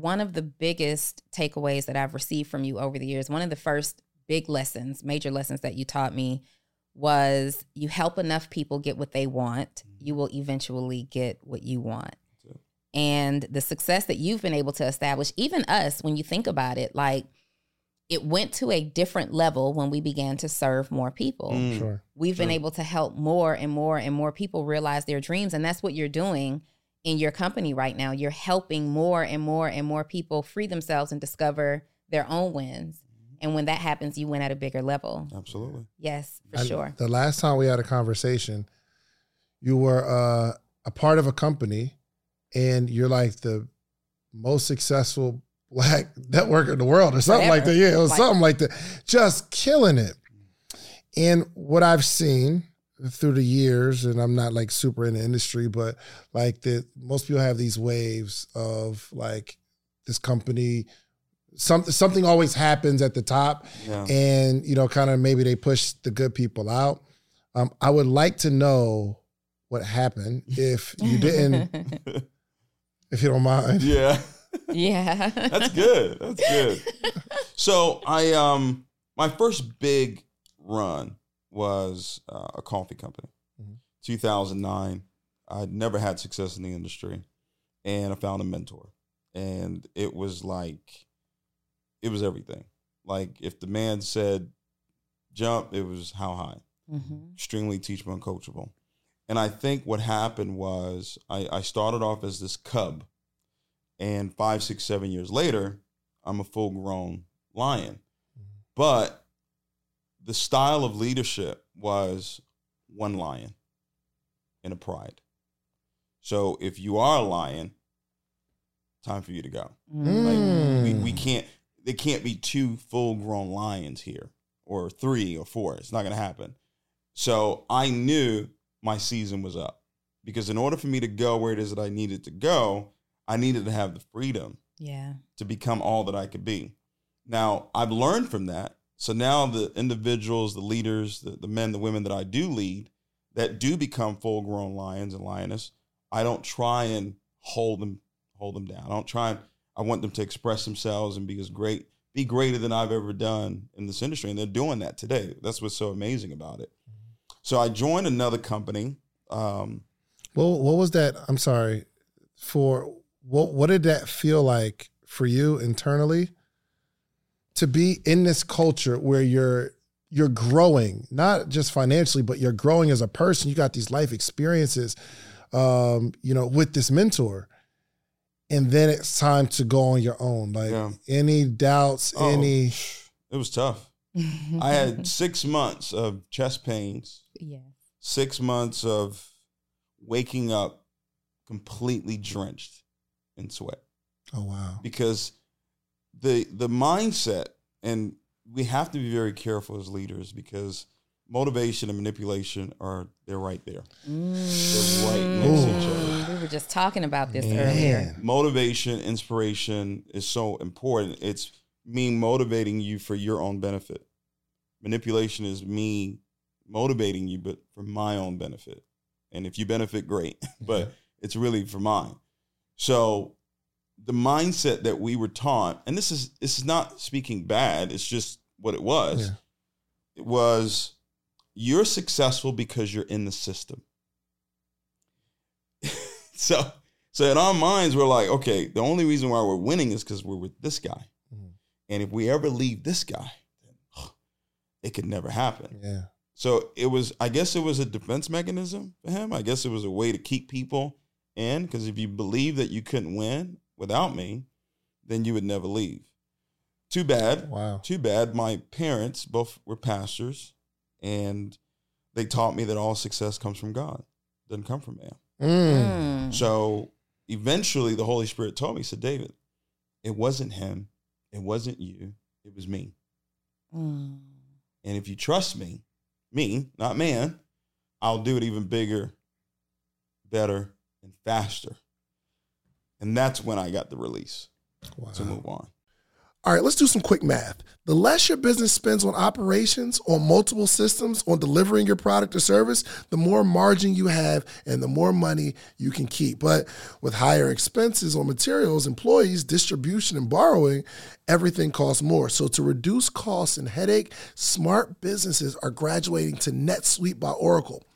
one of the biggest takeaways that I've received from you over the years, one of the first big lessons, major lessons that you taught me was you help enough people get what they want, you will eventually get what you want. And the success that you've been able to establish, even us, when you think about it, like it went to a different level when we began to serve more people. Mm. Sure. We've been able to help more and more and more people realize their dreams. And that's what you're doing in your company right now. You're helping more and more and more people free themselves and discover their own wins. And when that happens, you win at a bigger level. Absolutely. Yes, for I- sure. The last time we had a conversation, you were uh, a part of a company, and you're like the most successful black network in the world, or something like that. Yeah, it was Like- something like that. Just killing it. And what I've seen through the years, and I'm not like super in the industry, but like that, most people have these waves of like this company. Something something always happens at the top, Yeah. and you know, kind of maybe they push the good people out. Um, I would like to know what happened if you didn't, if you don't mind. Yeah. Yeah. That's good. That's good. So I um my first big run was uh, a coffee company. 2009. I'd never had success in the industry and I found a mentor. And it was like it was everything. Like if the man said jump, it was how high. Mhm. Extremely teachable and coachable. And I think what happened was I, I started off as this cub and five, six, seven years later, I'm a full grown lion. But the style of leadership was one lion and a pride. So if you are a lion, time for you to go. Like we, we mm. can't there can't be two full grown lions here or three or four. It's not gonna happen. So I knew my season was up. Because in order for me to go where it is that I needed to go, I needed to have the freedom Yeah. to become all that I could be. Now, I've learned from that. So now the individuals, the leaders, the, the men, the women that I do lead that do become full grown lions and lioness, I don't try and hold them hold them down. I don't try and I want them to express themselves and be as great, be greater than I've ever done in this industry. And they're doing that today. That's what's so amazing about it. So I joined another company. Um, Well, what was that? I'm sorry. For what? What did that feel like for you internally? To be in this culture where you're you're growing, not just financially, but you're growing as a person. You got these life experiences, um, you know, with this mentor, and then it's time to go on your own. Like any doubts, Oh, any it was tough. I had six months of chest pains. Yeah. Six months of waking up completely drenched in sweat. Oh wow. Because the the mindset, and we have to be very careful as leaders because motivation and manipulation are they're right there. They're right next to each mm. other. We were just talking about this earlier. Motivation, inspiration is so important. It's me motivating you for your own benefit. Manipulation is me motivating you, but for my own benefit. And if you benefit, great. but it's really for mine. So the mindset that we were taught, and this is this is not speaking bad, it's just what it was. Yeah. It was you're successful because you're in the system. so so in our minds, we're like, okay, the only reason why we're winning is because we're with this guy. Mm-hmm. And if we ever leave this guy, it could never happen. Yeah. So it was, I guess it was a defense mechanism for him. I guess it was a way to keep people in because if you believe that you couldn't win without me, then you would never leave. Too bad. Wow. Too bad. My parents both were pastors and they taught me that all success comes from God, doesn't come from man. Mm. So eventually the Holy Spirit told me, he said, David, it wasn't him, it wasn't you, it was me. Mm. And if you trust me, me, not man, I'll do it even bigger, better, and faster. And that's when I got the release to move on. All right, let's do some quick math. The less your business spends on operations, on multiple systems, on delivering your product or service, the more margin you have and the more money you can keep. But with higher expenses on materials, employees, distribution, and borrowing, everything costs more. So to reduce costs and headache, smart businesses are graduating to NetSuite by Oracle.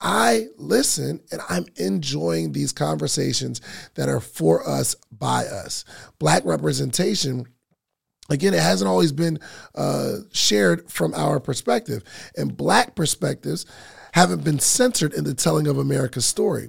I listen and I'm enjoying these conversations that are for us, by us. Black representation again it hasn't always been uh, shared from our perspective and black perspectives haven't been centered in the telling of america's story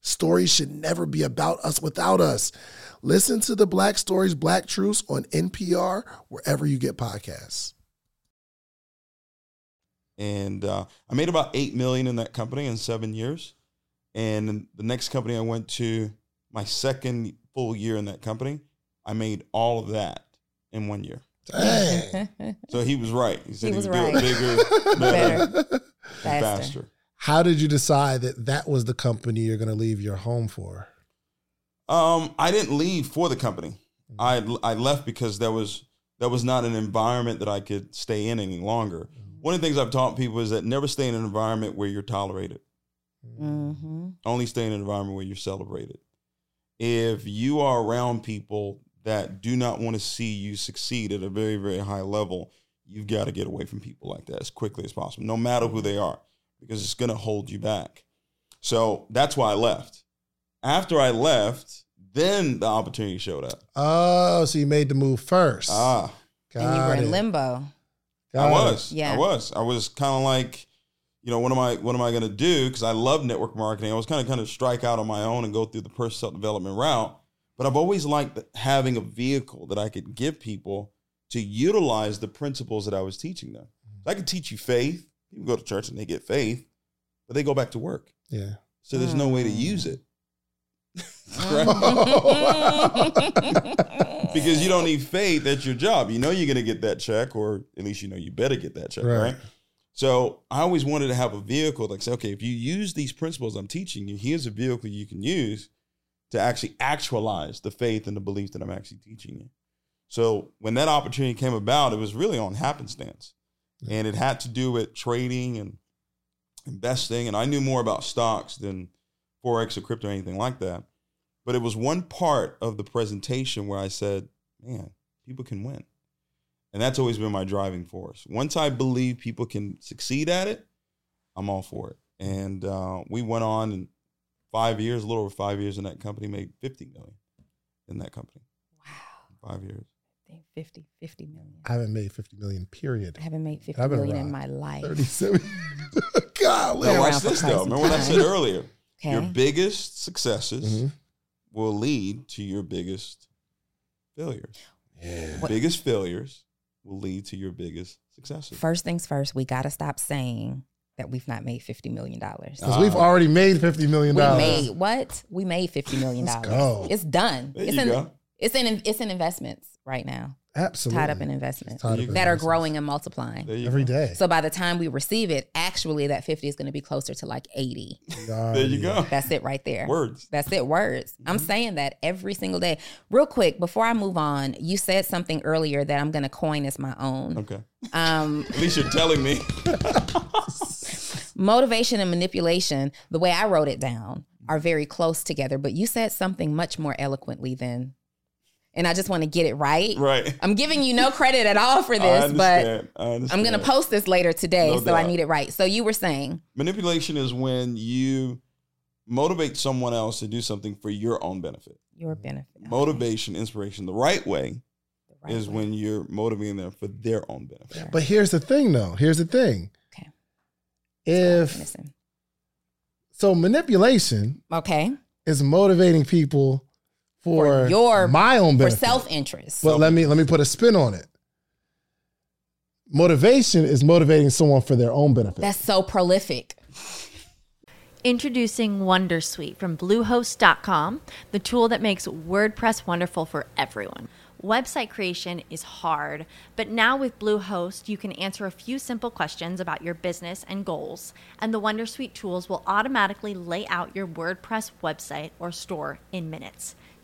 Stories should never be about us without us. Listen to the Black Stories, Black Truths on NPR, wherever you get podcasts. And uh, I made about eight million in that company in seven years. And the next company I went to, my second full year in that company, I made all of that in one year. Dang. So he was right. He said He he, was would right. do it bigger, better, Better. and Faster. faster. How did you decide that that was the company you're going to leave your home for? Um, I didn't leave for the company. I I left because there was that was not an environment that I could stay in any longer. One of the things I've taught people is that never stay in an environment where you're tolerated. Mm-hmm. Only stay in an environment where you're celebrated. If you are around people that do not want to see you succeed at a very very high level, you've got to get away from people like that as quickly as possible, no matter who they are, because it's going to hold you back. So that's why I left. After I left, then the opportunity showed up. Oh, so you made the move first. Ah, Got and you were it. in limbo. Got I it. was. Yeah. I was. I was kind of like, you know, what am I? What am I going to do? Because I love network marketing. I was kind of kind of strike out on my own and go through the personal development route. But I've always liked having a vehicle that I could give people to utilize the principles that I was teaching them. I could teach you faith. People go to church and they get faith, but they go back to work. Yeah. So there's no way to Mm. use it. Mm. because you don't need faith at your job. You know you're going to get that check, or at least you know you better get that check, Right. right? So I always wanted to have a vehicle like say, okay, if you use these principles I'm teaching you, here's a vehicle you can use to actually actualize the faith and the belief that I'm actually teaching you. So when that opportunity came about, it was really on happenstance. And it had to do with trading and investing. And I knew more about stocks than Forex or crypto or anything like that. But it was one part of the presentation where I said, man, people can win. And that's always been my driving force. Once I believe people can succeed at it, I'm all for it. And uh, we went on and five years, a little over five years in that company, made 50 million in that company. Wow. Five years. 50, 50 million. I haven't made 50 million, period. I haven't made 50 I've been million in my life. 37. God, Been Now, around watch for this quite though. some Remember what I said time. earlier? Your Okay. biggest successes Mhm. will lead to your biggest failures. Yeah. What- Biggest failures will lead to your biggest successes. First things first, we got to stop saying that we've not made $50 million. Because we've Ah. already made $50 million. We made what? We made $50 million. Let's go. It's done. There it's you in go. it's in it's in investments right now. Absolutely. Tied up in investments Tied up There in you that are growing and multiplying. There you every go. day. So by the time we receive it, actually that 50 is going to be closer to like 80. There you go. That's it right there. Words. That's it, words. I'm Mm-hmm. saying that every single day. Real quick, before I move on, you said something earlier that I'm going to coin as my own. Okay. Um, At least you're telling me. motivation and manipulation, the way I wrote it down, are very close together, but you said something much more eloquently than, and I just want to get it right. right. I'm giving you no credit at all for I this, but. I I'm going to post this later today, No so I need it right. So you were saying, Manipulation is when you motivate someone else to do something for your own benefit. your benefit. Motivation, inspiration, the right way The right is way. when you're motivating them for their own benefit. Yeah. But here's the thing, though. Here's the thing. Okay. If so, manipulation Okay. is motivating people for, For your- my own For self interest. But let me let me put a spin on it. Motivation is motivating someone for their own benefit. That's so prolific. Introducing Wondersuite from Bluehost.com, the tool that makes WordPress wonderful for everyone. Website creation is hard, but now with Bluehost, you can answer a few simple questions about your business and goals, and the Wondersuite tools will automatically lay out your WordPress website or store in minutes.